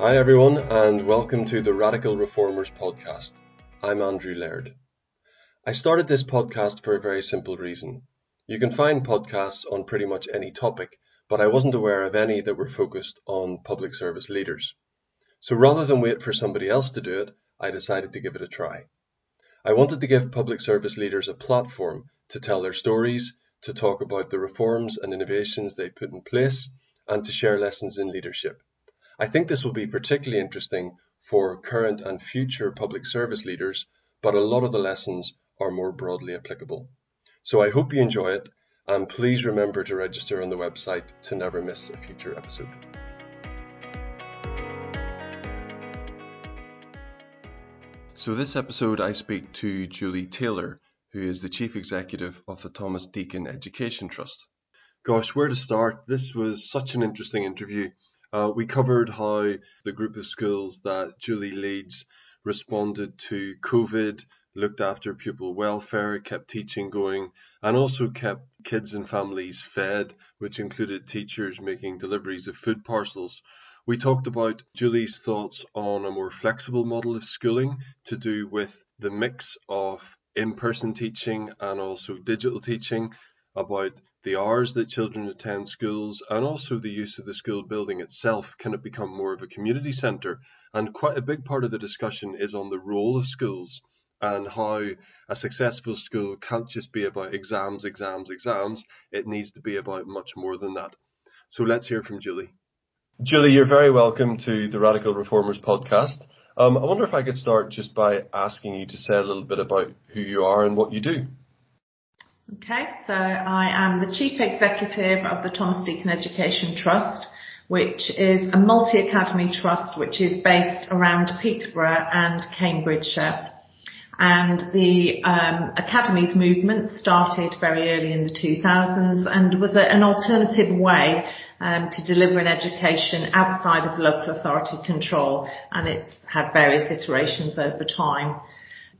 Hi, everyone, and welcome to the Radical Reformers podcast. I'm Andrew Laird. I started this podcast for a very simple reason. You can find podcasts on pretty much any topic, but I wasn't aware of any that were focused on public service leaders. So rather than wait for somebody else to do it, I decided to give it a try. I wanted to give public service leaders a platform to tell their stories, to talk about the reforms and innovations they put in place, and to share lessons in leadership. I think this will be particularly interesting for current and future public service leaders, but a lot of the lessons are more broadly applicable. So I hope you enjoy it, and please remember to register on the website to never miss a future episode. So this episode I speak to Julie Taylor, who is the Chief Executive of the Thomas Deacon Education Trust. Gosh, where to start? This was such an interesting interview. Uh, we covered how the group of schools that Julie leads responded to COVID, looked after pupil welfare, kept teaching going, and also kept kids and families fed, which included teachers making deliveries of food parcels. We talked about Julie's thoughts on a more flexible model of schooling to do with the mix of in person teaching and also digital teaching about the hours that children attend schools and also the use of the school building itself. Can it become more of a community centre? And quite a big part of the discussion is on the role of schools and how a successful school can't just be about exams, exams, exams. It needs to be about much more than that. So let's hear from Julie. Julie, you're very welcome to the Radical Reformers podcast. Um, I wonder if I could start just by asking you to say a little bit about who you are and what you do. Okay, so I am the Chief Executive of the Thomas Deacon Education Trust, which is a multi-academy trust which is based around Peterborough and Cambridgeshire. And the um, academies movement started very early in the 2000s and was a, an alternative way um, to deliver an education outside of local authority control. And it's had various iterations over time.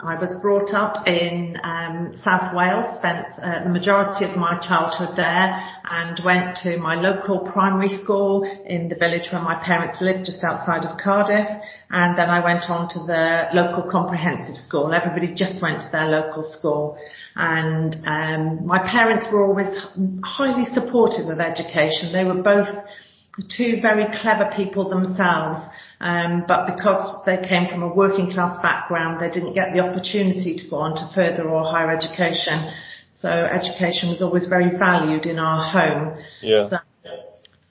I was brought up in um, South Wales, spent uh, the majority of my childhood there and went to my local primary school in the village where my parents lived just outside of Cardiff and then I went on to the local comprehensive school. Everybody just went to their local school and um, my parents were always highly supportive of education. They were both two very clever people themselves but because they came from a working class background, they didn't get the opportunity to go on to further or higher education. So education was always very valued in our home. Yeah. So,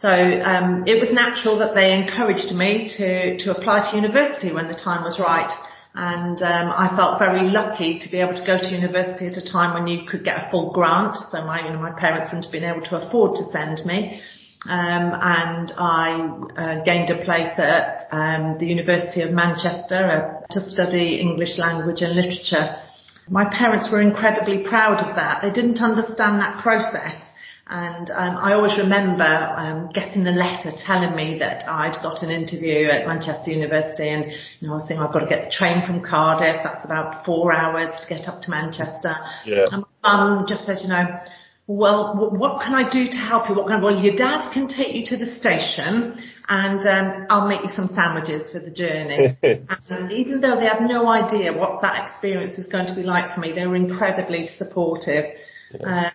so um, it was natural that they encouraged me to, to apply to university when the time was right. And um, I felt very lucky to be able to go to university at a time when you could get a full grant. So my, you know, my parents wouldn't have been able to afford to send me um, and I uh, gained a place at um, the University of Manchester uh, to study English language and literature. My parents were incredibly proud of that. They didn't understand that process. And um, I always remember um, getting a letter telling me that I'd got an interview at Manchester University, and you know I was thinking I've got to get the train from Cardiff. That's about four hours to get up to Manchester. Yeah. And my mum just said, you know, well, what can I do to help you? What can I, well, your dad can take you to the station and um, I'll make you some sandwiches for the journey. and even though they had no idea what that experience was going to be like for me, they were incredibly supportive. Yeah. Um,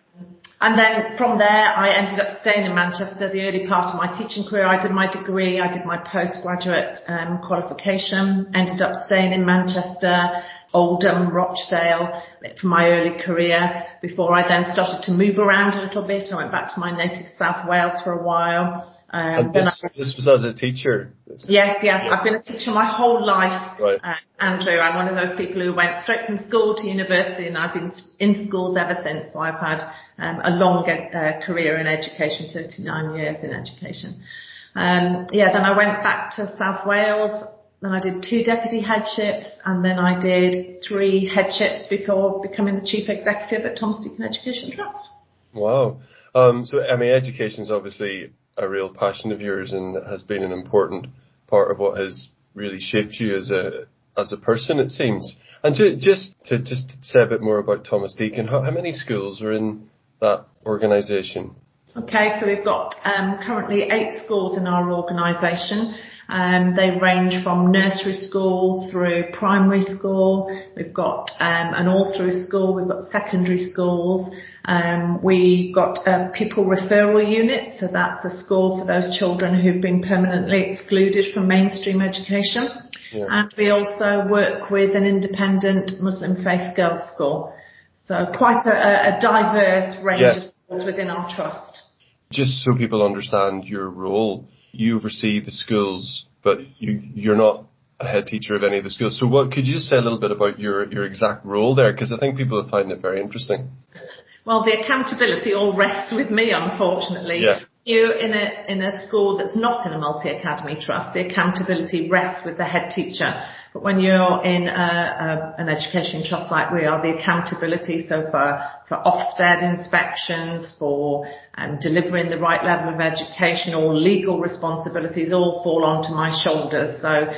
and then from there, I ended up staying in Manchester the early part of my teaching career. I did my degree, I did my postgraduate um, qualification, ended up staying in Manchester Oldham, Rochdale for my early career before I then started to move around a little bit. I went back to my native South Wales for a while. Um, and this, I, this was as a teacher? Yes, yeah. I've been a teacher my whole life, right. uh, Andrew. I'm one of those people who went straight from school to university and I've been in schools ever since. So I've had um, a long uh, career in education, 39 years in education. Um, yeah, then I went back to South Wales then I did two deputy headships and then I did three headships before becoming the chief executive at Thomas Deacon Education Trust. Wow. Um, so, I mean, education is obviously a real passion of yours and has been an important part of what has really shaped you as a, as a person, it seems. And to, just to just say a bit more about Thomas Deacon, how, how many schools are in that organisation? Okay, so we've got um, currently eight schools in our organisation Um, they range from nursery school through primary school. We've got um, an all through school. We've got secondary schools. Um, we've got a pupil referral unit, so that's a school for those children who've been permanently excluded from mainstream education. Yeah. And we also work with an independent Muslim faith girls school. So quite a, a diverse range yes. of schools within our trust. Just so people understand your role, you oversee the schools, but you, you're not a head teacher of any of the schools. So what, could you say a little bit about your, your exact role there? Because I think people will find it very interesting. Well, the accountability all rests with me, unfortunately. Yeah. You in a in a school that's not in a multi academy trust, the accountability rests with the head teacher. But when you're in a, a, an education trust like we are, the accountability, so for, for Ofsted inspections, for um, delivering the right level of education, all legal responsibilities all fall onto my shoulders. So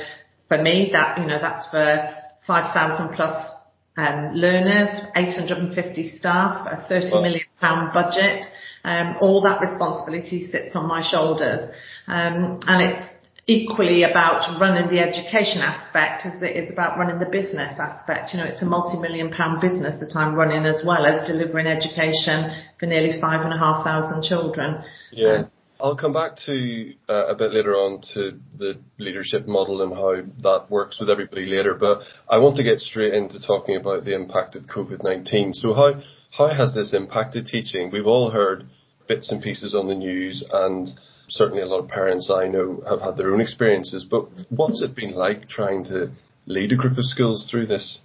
for me, that, you know, that's for 5,000 plus um, learners, 850 staff, a 30 million pound budget. Um, all that responsibility sits on my shoulders. Um, and it's equally about running the education aspect as it is about running the business aspect. You know, it's a multi-million pound business that I'm running as well as delivering education for nearly five and a half thousand children. Yeah. I'll come back to uh, a bit later on to the leadership model and how that works with everybody later, but I want to get straight into talking about the impact of COVID-19. So how, how has this impacted teaching? We've all heard bits and pieces on the news and certainly a lot of parents I know have had their own experiences, but what's it been like trying to lead a group of schools through this?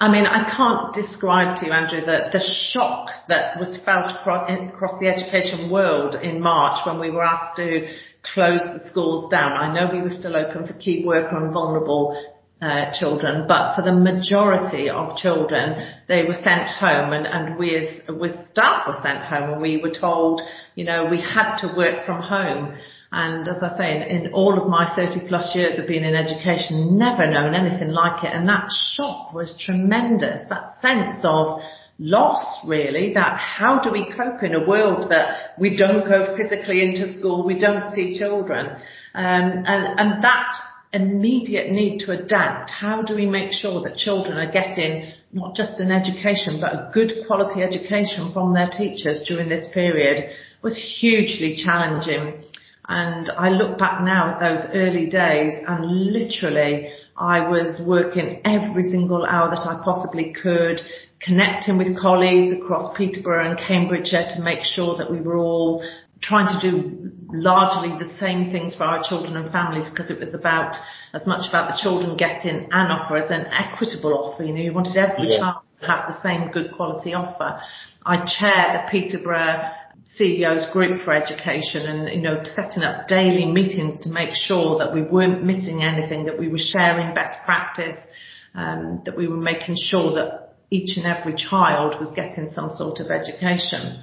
I mean, I can't describe to you, Andrew, the, the shock that was felt across, across the education world in March when we were asked to close the schools down. I know we were still open for key worker and vulnerable uh, children, but for the majority of children, they were sent home and, and we as, with staff were sent home and we were told, you know, we had to work from home. And as I say, in, in all of my 30 plus years of being in education, never known anything like it. And that shock was tremendous. That sense of loss really, that how do we cope in a world that we don't go physically into school, we don't see children. Um, and, and that immediate need to adapt. How do we make sure that children are getting not just an education, but a good quality education from their teachers during this period was hugely challenging. And I look back now at those early days and literally I was working every single hour that I possibly could, connecting with colleagues across Peterborough and Cambridgeshire to make sure that we were all trying to do largely the same things for our children and families because it was about as much about the children getting an offer as an equitable offer. You know, you wanted every yeah. child to have the same good quality offer. I chair the Peterborough CEO's group for education and, you know, setting up daily meetings to make sure that we weren't missing anything, that we were sharing best practice, um, that we were making sure that each and every child was getting some sort of education.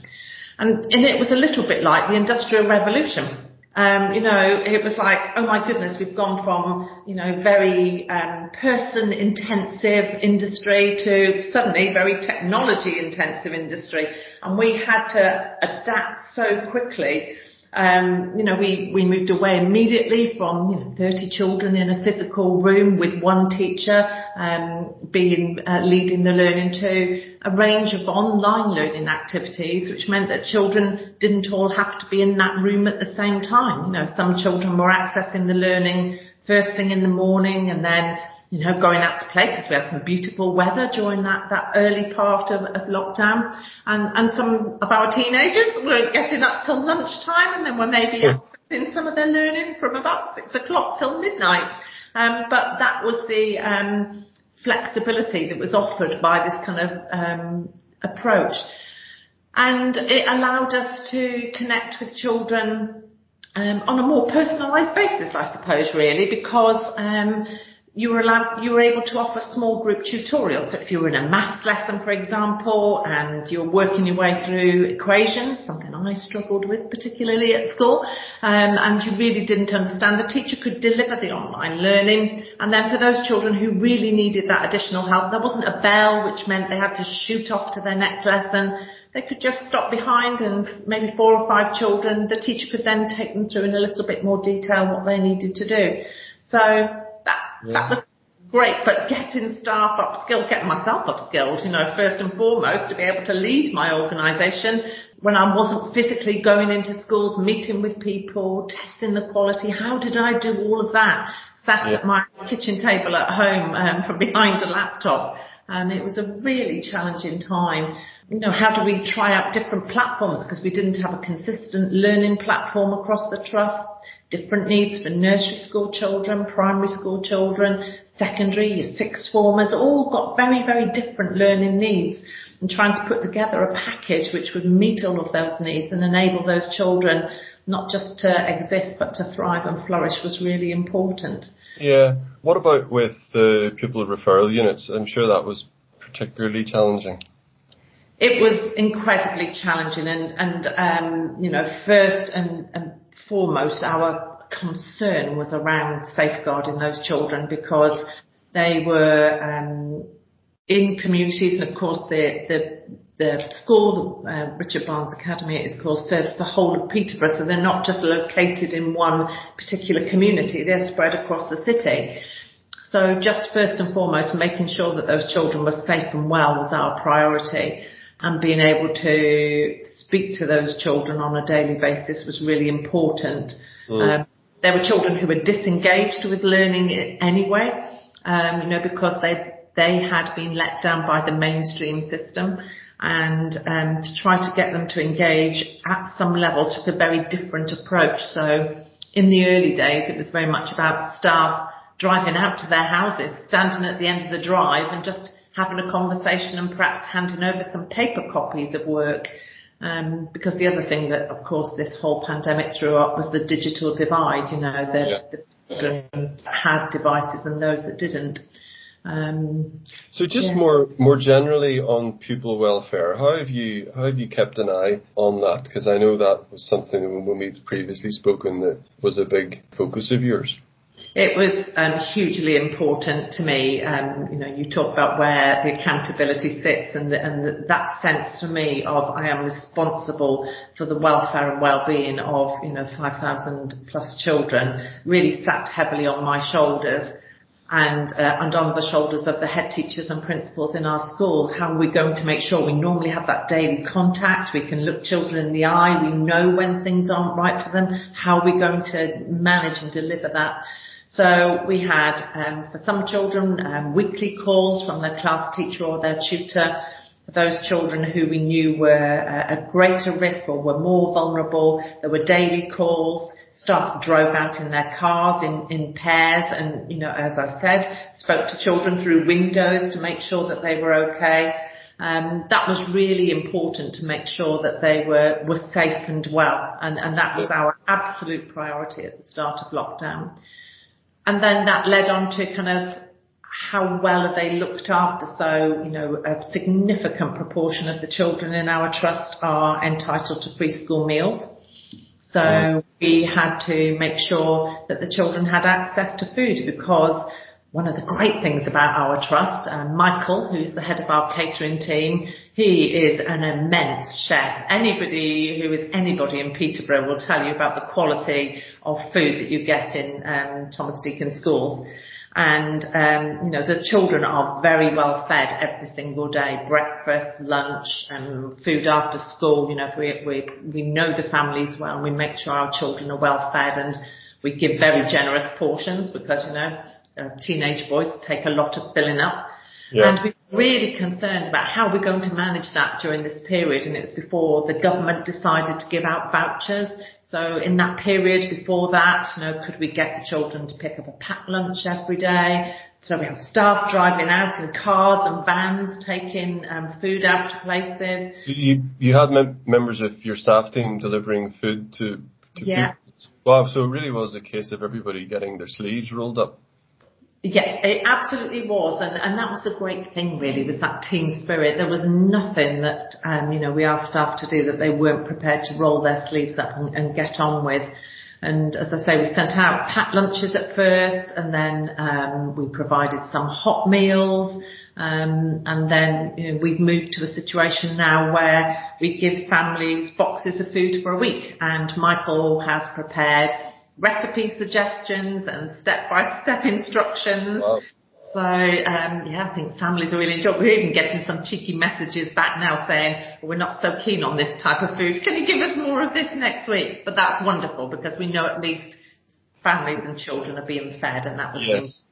And, and it was a little bit like the Industrial Revolution. Um, you know, it was like, oh my goodness, we've gone from, you know, very um, person intensive industry to suddenly very technology intensive industry. And we had to adapt so quickly um, you know, we, we moved away immediately from, you know, 30 children in a physical room with one teacher, um, being, uh, leading the learning to a range of online learning activities, which meant that children didn't all have to be in that room at the same time. You know, some children were accessing the learning first thing in the morning and then you know, going out to play because we had some beautiful weather during that, that early part of, of lockdown. And, and some of our teenagers weren't getting up till lunchtime and then were maybe yeah. in some of their learning from about six o'clock till midnight. Um, but that was the, um, flexibility that was offered by this kind of, um, approach. And it allowed us to connect with children um, on a more personalised basis, I suppose, really, because um, you were allowed, you were able to offer small group tutorials. So if you were in a maths lesson, for example, and you're working your way through equations, something I struggled with particularly at school, um, and you really didn't understand, the teacher could deliver the online learning. And then for those children who really needed that additional help, there wasn't a bell, which meant they had to shoot off to their next lesson. They could just stop behind and maybe four or five children, the teacher could then take them through in a little bit more detail what they needed to do. So that, yeah. that was great, but getting staff upskilled, getting myself upskilled, you know, first and foremost to be able to lead my organisation when I wasn't physically going into schools, meeting with people, testing the quality. How did I do all of that? Sat yeah. at my kitchen table at home um, from behind a laptop. And it was a really challenging time. You know, how do we try out different platforms? Because we didn't have a consistent learning platform across the trust. Different needs for nursery school children, primary school children, secondary, sixth formers, all got very, very different learning needs and trying to put together a package which would meet all of those needs and enable those children not just to exist but to thrive and flourish was really important. Yeah. What about with the pupil referral units? I'm sure that was particularly challenging. It was incredibly challenging and, and um, you know, first and, and foremost, our concern was around safeguarding those children because they were um, in communities and of course the, the the school, uh, Richard Barnes Academy, is course serves the whole of Peterborough, so they're not just located in one particular community, they're spread across the city. So just first and foremost, making sure that those children were safe and well was our priority and being able to speak to those children on a daily basis was really important. Mm. Um, there were children who were disengaged with learning anyway, um, you know, because they they had been let down by the mainstream system and um, to try to get them to engage at some level took a very different approach. So in the early days, it was very much about staff driving out to their houses, standing at the end of the drive and just having a conversation and perhaps handing over some paper copies of work. Um, because the other thing that, of course, this whole pandemic threw up was the digital divide. You know, the, yeah. the children had devices and those that didn't. Um, so just yeah. more more generally on pupil welfare, how have you how have you kept an eye on that? Because I know that was something when we've previously spoken that was a big focus of yours. It was um, hugely important to me. Um, you know, you talk about where the accountability sits, and, the, and the, that sense for me of I am responsible for the welfare and well-being of you know 5,000 plus children really sat heavily on my shoulders and, uh, and on the shoulders of the head teachers and principals in our schools. How are we going to make sure we normally have that daily contact? We can look children in the eye. We know when things aren't right for them. How are we going to manage and deliver that? So we had, um, for some children, um, weekly calls from their class teacher or their tutor. For those children who we knew were uh, at greater risk or were more vulnerable, there were daily calls staff drove out in their cars in, in pairs and, you know, as I said, spoke to children through windows to make sure that they were okay. Um, that was really important to make sure that they were, were safe and well. And, and that was our absolute priority at the start of lockdown. And then that led on to kind of how well are they looked after? So, you know, a significant proportion of the children in our trust are entitled to free school meals. So we had to make sure that the children had access to food because one of the great things about our trust, um, Michael, who's the head of our catering team, he is an immense chef. Anybody who is anybody in Peterborough will tell you about the quality of food that you get in um, Thomas Deacon schools and um, you know the children are very well fed every single day breakfast lunch and um, food after school you know we we we know the families well and we make sure our children are well fed and we give very generous portions because you know uh, teenage boys take a lot of filling up yeah. and we're really concerned about how we're going to manage that during this period and it was before the government decided to give out vouchers so in that period before that, you know, could we get the children to pick up a packed lunch every day? So we have staff driving out in cars and vans taking um, food out to places. So you you had mem- members of your staff team delivering food to to yeah. people. Wow, so it really was a case of everybody getting their sleeves rolled up. Yeah, it absolutely was, and, and that was the great thing really, was that team spirit. There was nothing that, um, you know, we asked staff to do that they weren't prepared to roll their sleeves up and, and get on with. And as I say, we sent out packed lunches at first and then um, we provided some hot meals. Um, and then you know, we've moved to a situation now where we give families boxes of food for a week and Michael has prepared recipe suggestions and step-by-step instructions. Wow. So um, yeah, I think families are really enjoying. We're even getting some cheeky messages back now saying we're not so keen on this type of food. Can you give us more of this next week? But that's wonderful because we know at least families and children are being fed, and that was yes.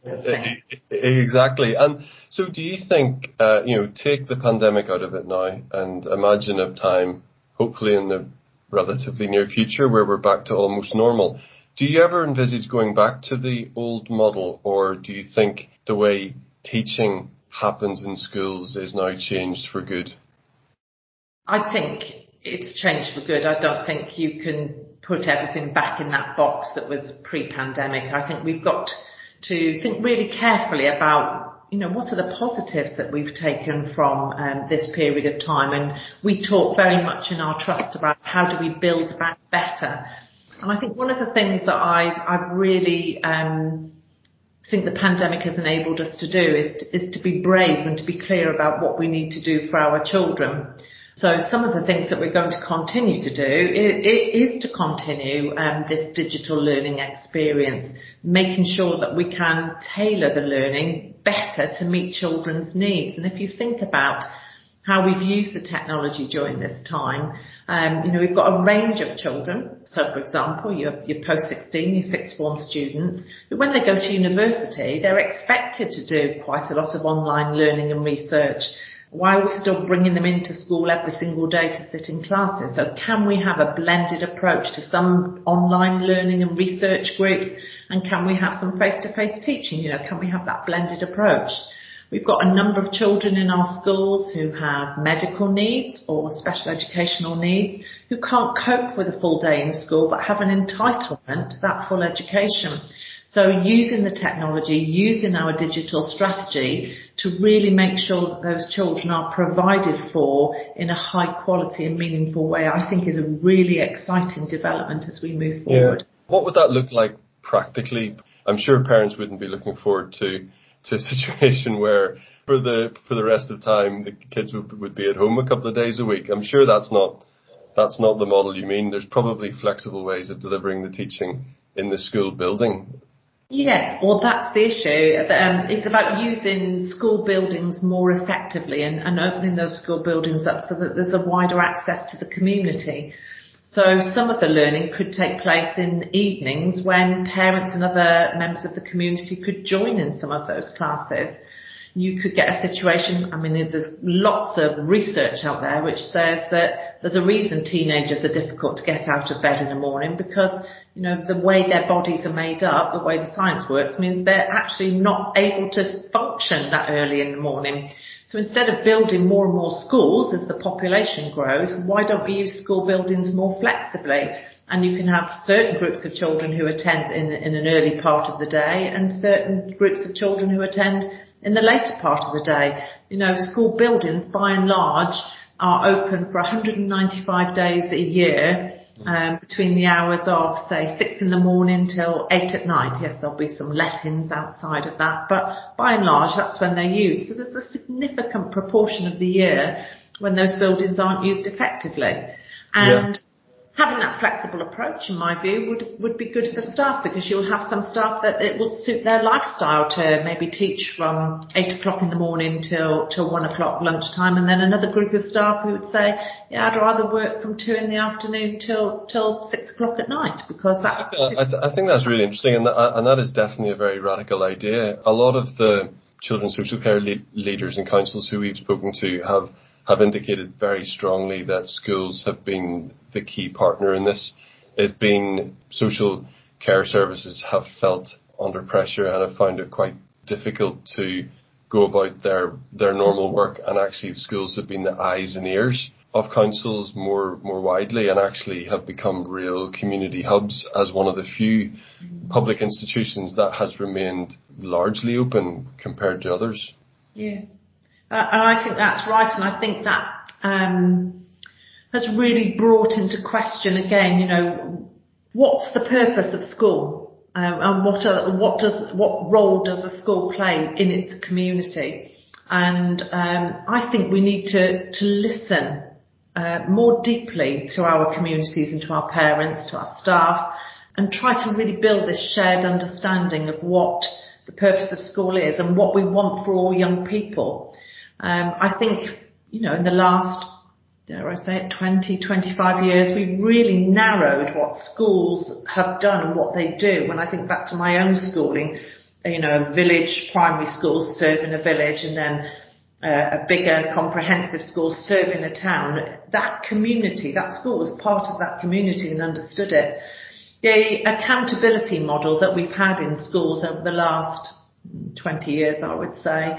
the exactly. And so, do you think uh, you know take the pandemic out of it now and imagine a time, hopefully in the relatively near future, where we're back to almost normal? Do you ever envisage going back to the old model, or do you think the way teaching happens in schools is now changed for good? I think it's changed for good. I don't think you can put everything back in that box that was pre-pandemic. I think we've got to think really carefully about, you know, what are the positives that we've taken from um, this period of time. And we talk very much in our trust about how do we build back better. And I think one of the things that I, I really um, think the pandemic has enabled us to do is to, is to be brave and to be clear about what we need to do for our children. So some of the things that we're going to continue to do is, is to continue um, this digital learning experience, making sure that we can tailor the learning better to meet children's needs. And if you think about how we've used the technology during this time. Um, you know, we've got a range of children. So for example, your, your post-16, your sixth form students, who when they go to university, they're expected to do quite a lot of online learning and research. Why are we still bringing them into school every single day to sit in classes? So can we have a blended approach to some online learning and research groups? And can we have some face-to-face teaching? You know, can we have that blended approach? We've got a number of children in our schools who have medical needs or special educational needs who can't cope with a full day in school but have an entitlement to that full education. So using the technology, using our digital strategy to really make sure that those children are provided for in a high quality and meaningful way, I think is a really exciting development as we move forward. Yeah. What would that look like practically? I'm sure parents wouldn't be looking forward to to a situation where for the for the rest of the time the kids would, would be at home a couple of days a week. I'm sure that's not that's not the model you mean. There's probably flexible ways of delivering the teaching in the school building. Yes, well that's the issue. Um, it's about using school buildings more effectively and, and opening those school buildings up so that there's a wider access to the community. So some of the learning could take place in evenings when parents and other members of the community could join in some of those classes. You could get a situation, I mean, there's lots of research out there which says that there's a reason teenagers are difficult to get out of bed in the morning because, you know, the way their bodies are made up, the way the science works means they're actually not able to function that early in the morning. So instead of building more and more schools as the population grows, why don't we use school buildings more flexibly? And you can have certain groups of children who attend in, in an early part of the day and certain groups of children who attend in the later part of the day. You know, school buildings by and large are open for 195 days a year um, between the hours of say six in the morning till eight at night. Yes, there'll be some lettings outside of that, but by and large that's when they're used. So there's a significant proportion of the year when those buildings aren't used effectively. And yeah having that flexible approach, in my view, would would be good for staff because you'll have some staff that it will suit their lifestyle to maybe teach from eight o'clock in the morning till till one o'clock lunchtime, and then another group of staff who would say, yeah, I'd rather work from two in the afternoon till till six o'clock at night because that. I I think that's really interesting, and that, and that is definitely a very radical idea. A lot of the children's social care le- leaders and councils who we've spoken to have have indicated very strongly that schools have been the key partner in this. It's been social care services have felt under pressure and have found it quite difficult to go about their their normal work and actually schools have been the eyes and ears of councils more more widely and actually have become real community hubs as one of the few public institutions that has remained largely open compared to others. Yeah. Uh, and I think that's right, and I think that um, has really brought into question again, you know, what's the purpose of school? Um, and what, are, what does, what role does a school play in its community? And um, I think we need to, to listen uh, more deeply to our communities and to our parents, to our staff, and try to really build this shared understanding of what the purpose of school is and what we want for all young people. Um, I think, you know, in the last, dare I say it, 20, 25 years, we've really narrowed what schools have done and what they do. When I think back to my own schooling, you know, a village primary schools serving a village and then uh, a bigger comprehensive school serving a town, that community, that school was part of that community and understood it. The accountability model that we've had in schools over the last 20 years, I would say,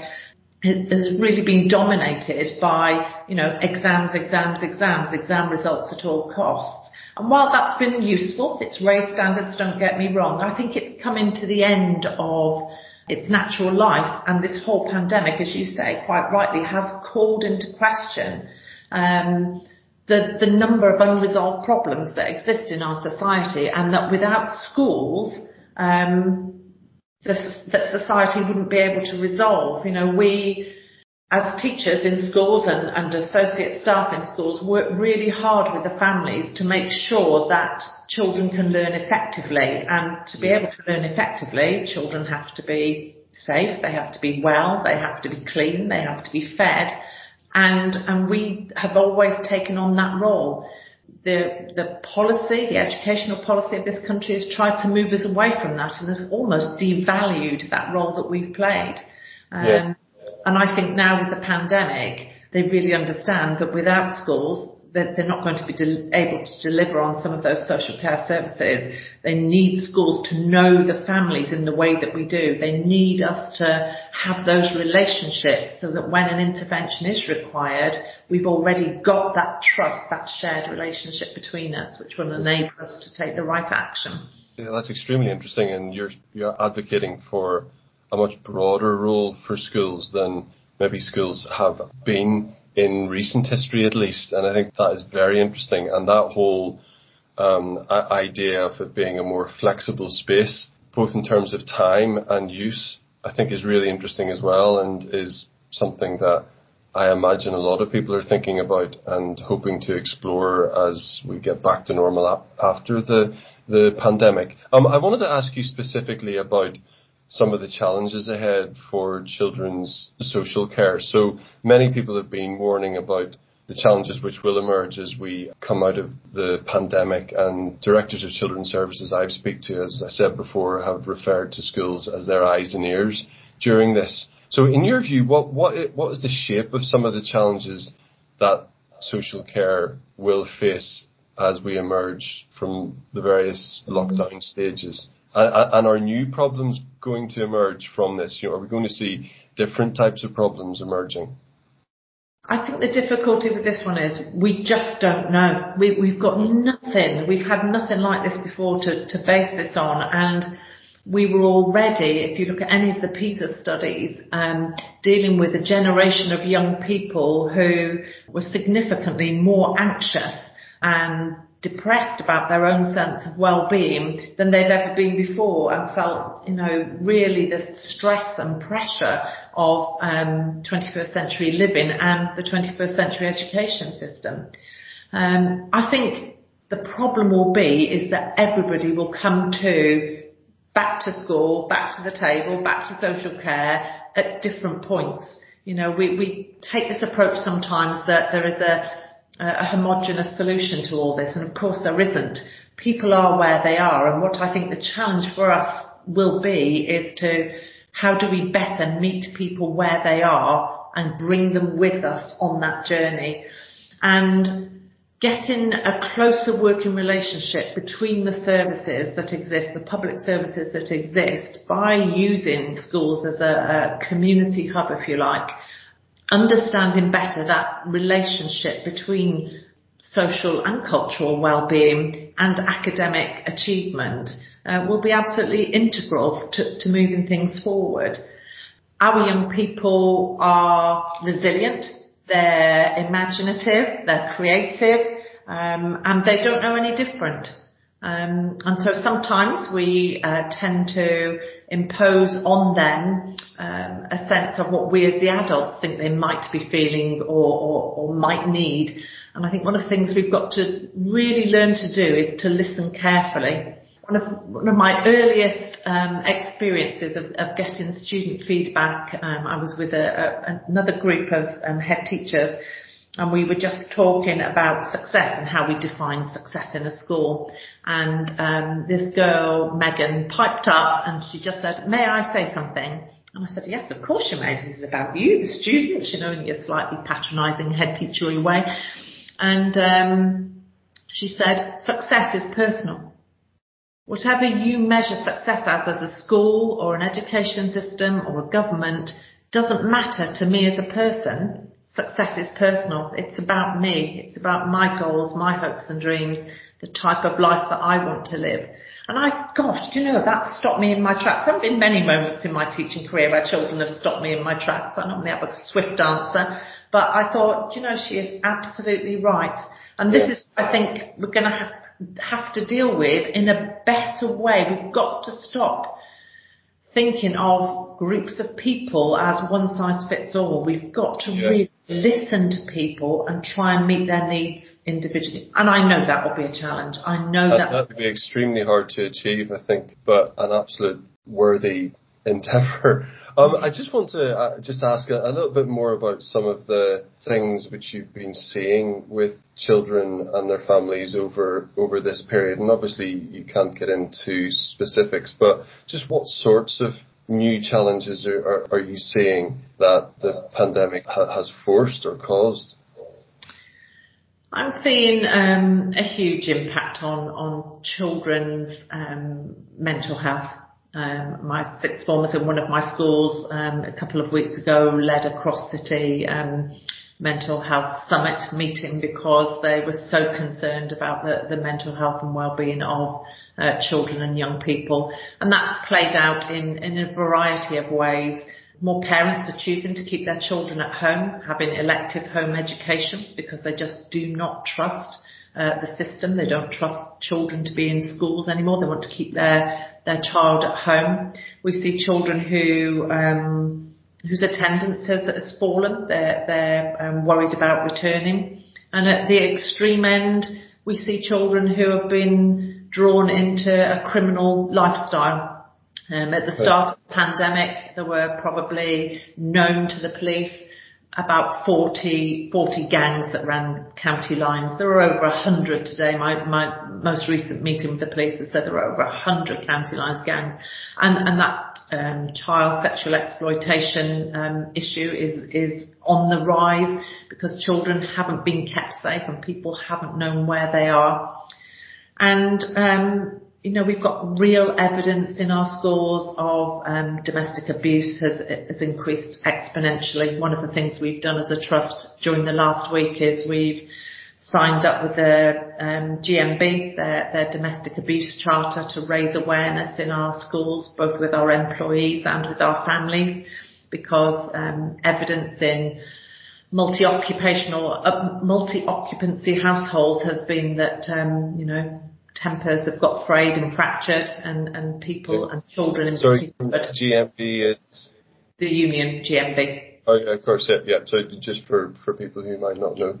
has really been dominated by, you know, exams, exams, exams, exam results at all costs. And while that's been useful, it's raised standards, don't get me wrong, I think it's coming to the end of its natural life and this whole pandemic, as you say, quite rightly, has called into question um, the, the number of unresolved problems that exist in our society and that without schools, um, that society wouldn't be able to resolve. You know, we, as teachers in schools and, and associate staff in schools work really hard with the families to make sure that children can learn effectively. And to be able to learn effectively children have to be safe they have to be well they have to be clean they have to be fed. And and we have always taken on that role the the policy the educational policy of this country has tried to move us away from that and has almost devalued that role that we've played. Um, yeah and I think now with the pandemic, they really understand that without schools, they're not going to be de- able to deliver on some of those social care services. They need schools to know the families in the way that we do. They need us to have those relationships so that when an intervention is required, we've already got that trust, that shared relationship between us, which will enable us to take the right action. Yeah, that's extremely interesting, and you're you're advocating for a much broader role for schools than maybe schools have been in recent history at least. And I think that is very interesting. And that whole um, idea of it being a more flexible space, both in terms of time and use, I think is really interesting as well and is something that I imagine a lot of people are thinking about and hoping to explore as we get back to normal after the the pandemic. Um, I wanted to ask you specifically about some of the challenges ahead for children's social care. So many people have been warning about the challenges which will emerge as we come out of the pandemic and directors of children's services I've speak to, as I said before, have referred to schools as their eyes and ears during this. So in your view, what, what, what is the shape of some of the challenges that social care will face as we emerge from the various lockdown stages? And are new problems going to emerge from this? You know, are we going to see different types of problems emerging? I think the difficulty with this one is we just don't know. We, we've got nothing. We've had nothing like this before to, to base this on. And we were already, if you look at any of the PISA studies, um, dealing with a generation of young people who were significantly more anxious and depressed about their own sense of well-being than they've ever been before and felt, you know, really the stress and pressure of um, 21st century living and the 21st century education system. Um, I think the problem will be is that everybody will come to back to school, back to the table, back to social care at different points. You know, we, we take this approach sometimes that there is a a homogenous solution to all this, and of course there isn't. People are where they are, and what I think the challenge for us will be is to how do we better meet people where they are and bring them with us on that journey, and getting a closer working relationship between the services that exist, the public services that exist, by using schools as a, a community hub, if you like, understanding better that relationship between social and cultural well-being and academic achievement uh, will be absolutely integral to, to moving things forward. Our young people are resilient, they're imaginative, they're creative, um, and they don't know any different. Um, and so sometimes we uh, tend to impose on them um, a sense of what we as the adults think they might be feeling or, or, or might need. And I think one of the things we've got to really learn to do is to listen carefully. One of, one of my earliest um, experiences of, of, getting student feedback, um, I was with a, a, another group of um, head teachers and we were just talking about success and how we define success in a school. And um, this girl, Megan, piped up and she just said, may I say something? And I said, yes, of course you may. This is about you, the students, you know, in your slightly patronising head teachery way. And um, she said, success is personal. Whatever you measure success as, as a school or an education system or a government, doesn't matter to me as a person success is personal. It's about me. It's about my goals, my hopes and dreams, the type of life that I want to live. And I, gosh, you know, that stopped me in my tracks. There have been many moments in my teaching career where children have stopped me in my tracks. I normally have a swift answer, but I thought, you know, she is absolutely right. And this is, I think, we're going to have, have to deal with in a better way. We've got to stop thinking of groups of people as one size fits all. We've got to yeah. really listen to people and try and meet their needs individually. And I know that will be a challenge. I know that that would be extremely hard to achieve, I think, but an absolute worthy endeavor. Um, I just want to uh, just ask a, a, little bit more about some of the things which you've been seeing with children and their families over over this period. And obviously, you can't get into specifics, but just what sorts of new challenges are, are, are you seeing that the pandemic ha- has forced or caused? I'm seeing um, a huge impact on on children's um, mental health. Um, my sixth formers in one of my schools um, a couple of weeks ago led a cross city um, mental health summit meeting because they were so concerned about the, the mental health and well-being of uh, children and young people. And that's played out in, in a variety of ways. More parents are choosing to keep their children at home, having elective home education because they just do not trust uh, the system. They don't trust children to be in schools anymore. They want to keep their their child at home. We see children who um, whose attendance has, has fallen. They're they're um, worried about returning. And at the extreme end, we see children who have been drawn into a criminal lifestyle. Um, at the start of the pandemic, there were probably known to the police about 40, 40 gangs that ran county lines. There are over 100 today. My, my most recent meeting with the police has said there are over 100 county lines gangs. And, and that um, child sexual exploitation um, issue is, is on the rise because children haven't been kept safe and people haven't known where they are. And um, you know, we've got real evidence in our schools of um, domestic abuse has, has increased exponentially. One of the things we've done as a trust during the last week is we've signed up with the um, GMB, their, their domestic abuse charter, to raise awareness in our schools, both with our employees and with our families, because um, evidence in multi-occupational, uh, multi-occupancy households has been that, um, you know, tempers have got frayed and fractured and, and people and children in Sorry, particular. GMB is? The union, GMB. Oh yeah, of course, yeah, yeah. So just for, for people who might not know.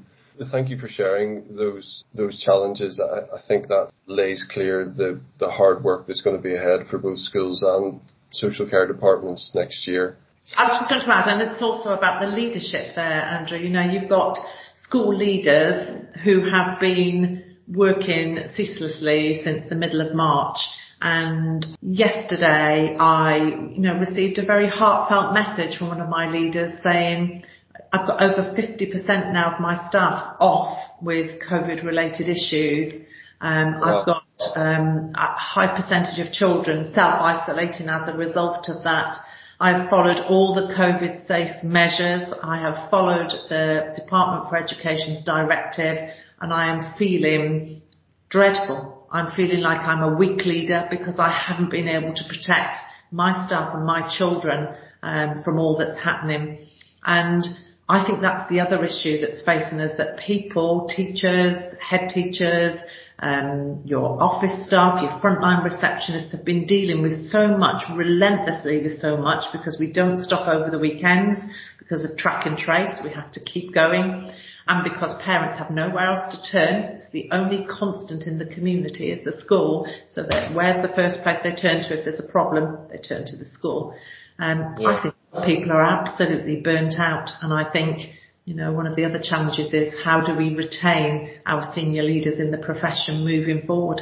Thank you for sharing those those challenges. I, I think that lays clear the, the hard work that's going to be ahead for both schools and social care departments next year. I was going to add, and it's also about the leadership there, Andrew. You know, you've got school leaders who have been working ceaselessly since the middle of March. And yesterday I, you know, received a very heartfelt message from one of my leaders saying, I've got over 50% now of my staff off with COVID related issues. Um, wow. I've got um, a high percentage of children self-isolating as a result of that. I've followed all the COVID safe measures. I have followed the Department for Education's directive and I am feeling dreadful. I'm feeling like I'm a weak leader because I haven't been able to protect my staff and my children um, from all that's happening. And I think that's the other issue that's facing us that people, teachers, head teachers, um, your office staff, your frontline receptionists have been dealing with so much, relentlessly with so much because we don't stop over the weekends because of track and trace. We have to keep going. And because parents have nowhere else to turn, it's the only constant in the community is the school. So that where's the first place they turn to if there's a problem? They turn to the school. Um, yeah. I think people are absolutely burnt out and I think you know, one of the other challenges is how do we retain our senior leaders in the profession moving forward?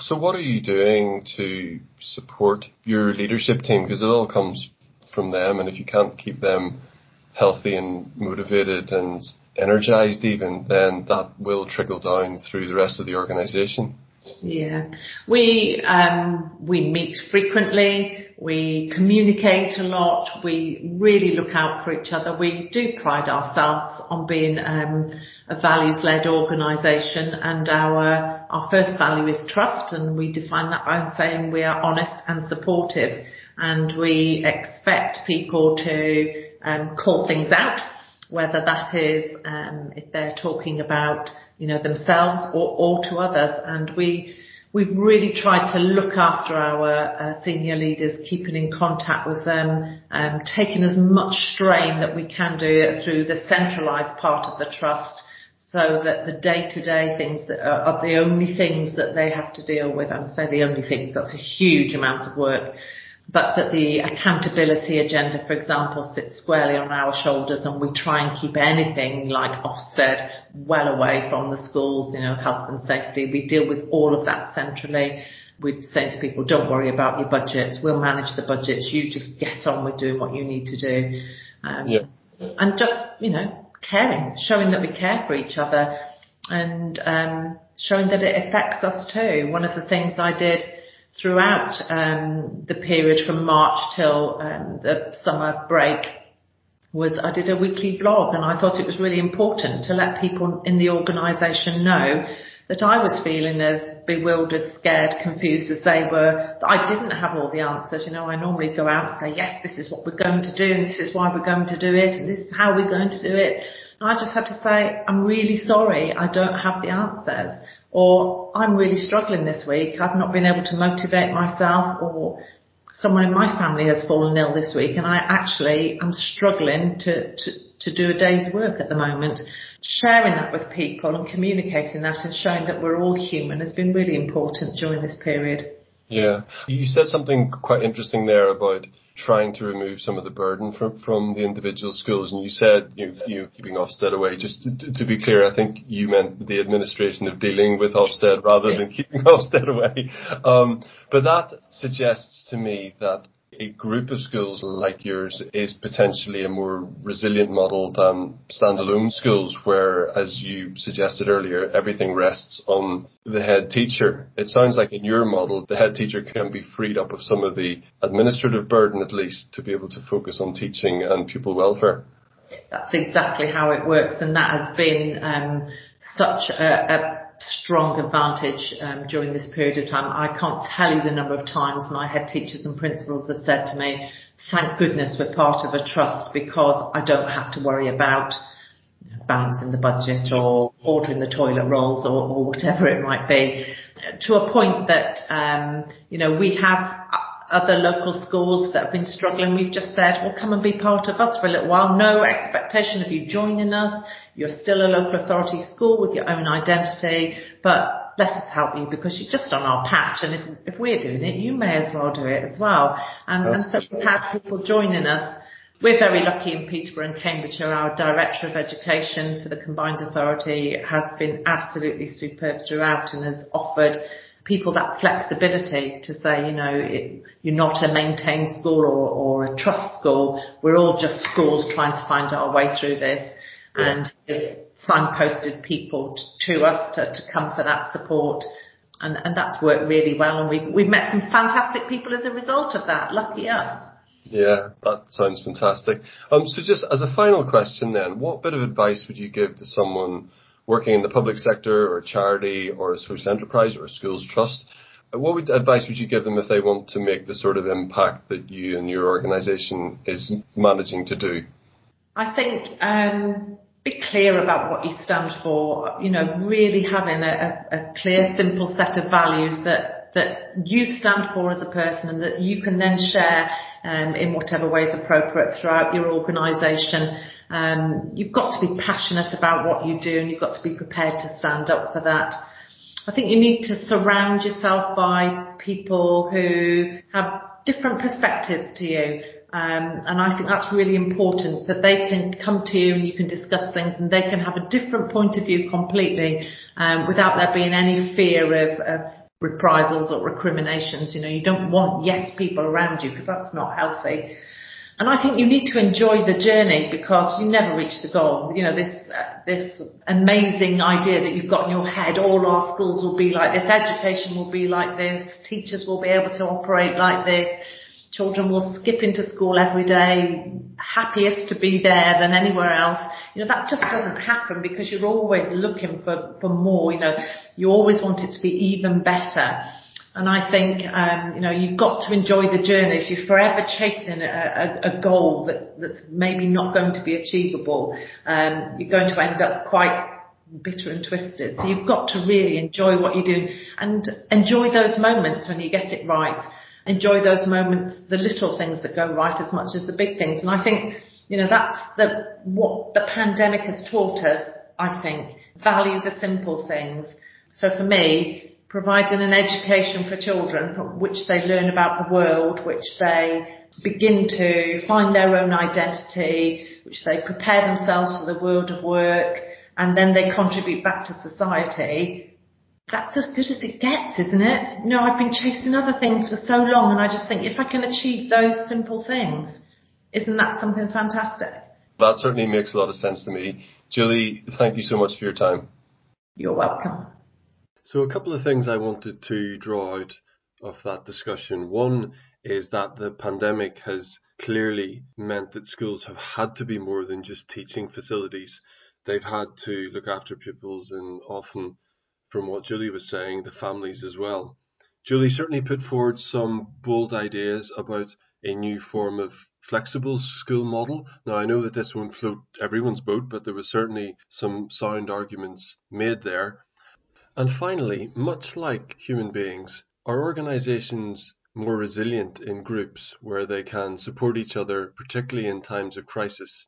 So what are you doing to support your leadership team? Because it all comes from them and if you can't keep them healthy and motivated and energized even, then that will trickle down through the rest of the organization. Yeah. We, um, we meet frequently. We communicate a lot. We really look out for each other. We do pride ourselves on being um, a values-led organisation, and our our first value is trust, and we define that by saying we are honest and supportive, and we expect people to um, call things out, whether that is um, if they're talking about you know themselves or, or to others, and we We've really tried to look after our uh, senior leaders, keeping in contact with them, um, taking as much strain that we can do through the centralised part of the trust so that the day-to-day things that are, are, the only things that they have to deal with. And say the only things, that's a huge amount of work but that the accountability agenda, for example, sits squarely on our shoulders and we try and keep anything like Ofsted well away from the schools, you know, health and safety. We deal with all of that centrally. We say to people, don't worry about your budgets. We'll manage the budgets. You just get on with doing what you need to do. Um, yeah. And just, you know, caring, showing that we care for each other and um, showing that it affects us too. One of the things I did throughout um, the period from March till um, the summer break was I did a weekly blog and I thought it was really important to let people in the organisation know that I was feeling as bewildered, scared, confused as they were, that I didn't have all the answers. You know, I normally go out and say, yes, this is what we're going to do and this is why we're going to do it and this is how we're going to do it. And I just had to say, I'm really sorry, I don't have the answers or I'm really struggling this week. I've not been able to motivate myself or someone in my family has fallen ill this week and I actually am struggling to, to, to do a day's work at the moment. Sharing that with people and communicating that and showing that we're all human has been really important during this period. Yeah. You said something quite interesting there about trying to remove some of the burden from from the individual schools. And you said you you keeping Ofsted away. Just to, to, be clear, I think you meant the administration of dealing with Ofsted rather than keeping Ofsted away. Um, but that suggests to me that a group of schools like yours is potentially a more resilient model than standalone schools where, as you suggested earlier, everything rests on the head teacher. It sounds like in your model, the head teacher can be freed up of some of the administrative burden at least to be able to focus on teaching and pupil welfare. That's exactly how it works and that has been um, such a, a strong advantage um, during this period of time. I can't tell you the number of times my head teachers and principals have said to me, thank goodness we're part of a trust because I don't have to worry about balancing the budget or ordering the toilet rolls or, or whatever it might be to a point that, um, you know, we have other local schools that have been struggling, we've just said, well, come and be part of us for a little while. No expectation of you joining us. You're still a local authority school with your own identity, but let us help you because you're just on our patch. And if, if we're doing it, you may as well do it as well. And, and so we've had people joining us. We're very lucky in Peterborough and Cambridgeshire. Our Director of Education for the Combined Authority has been absolutely superb throughout and has offered people that flexibility to say, you know, it, you're not a maintained school or, or a trust school. We're all just schools trying to find our way through this. Yeah. And has signposted people to us to, to come for that support. And, and that's worked really well. And we've, we've met some fantastic people as a result of that. Lucky us. Yeah, that sounds fantastic. Um, so just as a final question then, what bit of advice would you give to someone working in the public sector or a charity or a social enterprise or a schools trust, what would, advice would you give them if they want to make the sort of impact that you and your organisation is managing to do? I think um, be clear about what you stand for. You know, really having a, a, clear, simple set of values that that you stand for as a person and that you can then share um, in whatever way is appropriate throughout your organisation. Um, you've got to be passionate about what you do and you've got to be prepared to stand up for that. I think you need to surround yourself by people who have different perspectives to you. Um, and I think that's really important that they can come to you and you can discuss things and they can have a different point of view completely um, without there being any fear of, of reprisals or recriminations. You know, you don't want yes people around you because that's not healthy. And I think you need to enjoy the journey because you never reach the goal. You know, this, uh, this amazing idea that you've got in your head, all our schools will be like this, education will be like this, teachers will be able to operate like this, children will skip into school every day, happiest to be there than anywhere else. You know, that just doesn't happen because you're always looking for, for more, you know, you always want it to be even better. And I think, um, you know, you've got to enjoy the journey. If you're forever chasing a, a, a goal that, that's maybe not going to be achievable, um, you're going to end up quite bitter and twisted. So you've got to really enjoy what you're doing and enjoy those moments when you get it right. Enjoy those moments, the little things that go right as much as the big things. And I think, you know, that's the, what the pandemic has taught us, I think. Value the simple things. So for me, providing an education for children from which they learn about the world, which they begin to find their own identity, which they prepare themselves for the world of work, and then they contribute back to society. That's as good as it gets, isn't it? You know, I've been chasing other things for so long and I just think if I can achieve those simple things, isn't that something fantastic? That certainly makes a lot of sense to me. Julie, thank you so much for your time. You're welcome. So a couple of things I wanted to draw out of that discussion. One is that the pandemic has clearly meant that schools have had to be more than just teaching facilities. They've had to look after pupils and often, from what Julie was saying, the families as well. Julie certainly put forward some bold ideas about a new form of flexible school model. Now, I know that this won't float everyone's boat, but there was certainly some sound arguments made there. And finally, much like human beings, are organizations more resilient in groups where they can support each other, particularly in times of crisis?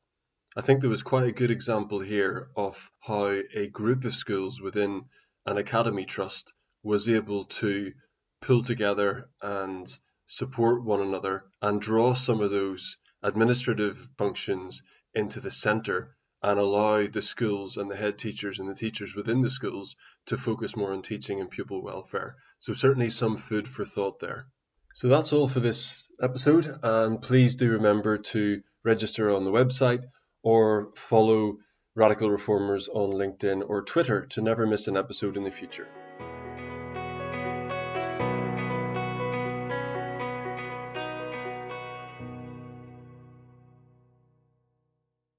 I think there was quite a good example here of how a group of schools within an academy trust was able to pull together and support one another and draw some of those administrative functions into the center and allow the schools and the head teachers and the teachers within the schools to focus more on teaching and pupil welfare. So certainly some food for thought there. So that's all for this episode and please do remember to register on the website or follow Radical Reformers on LinkedIn or Twitter to never miss an episode in the future.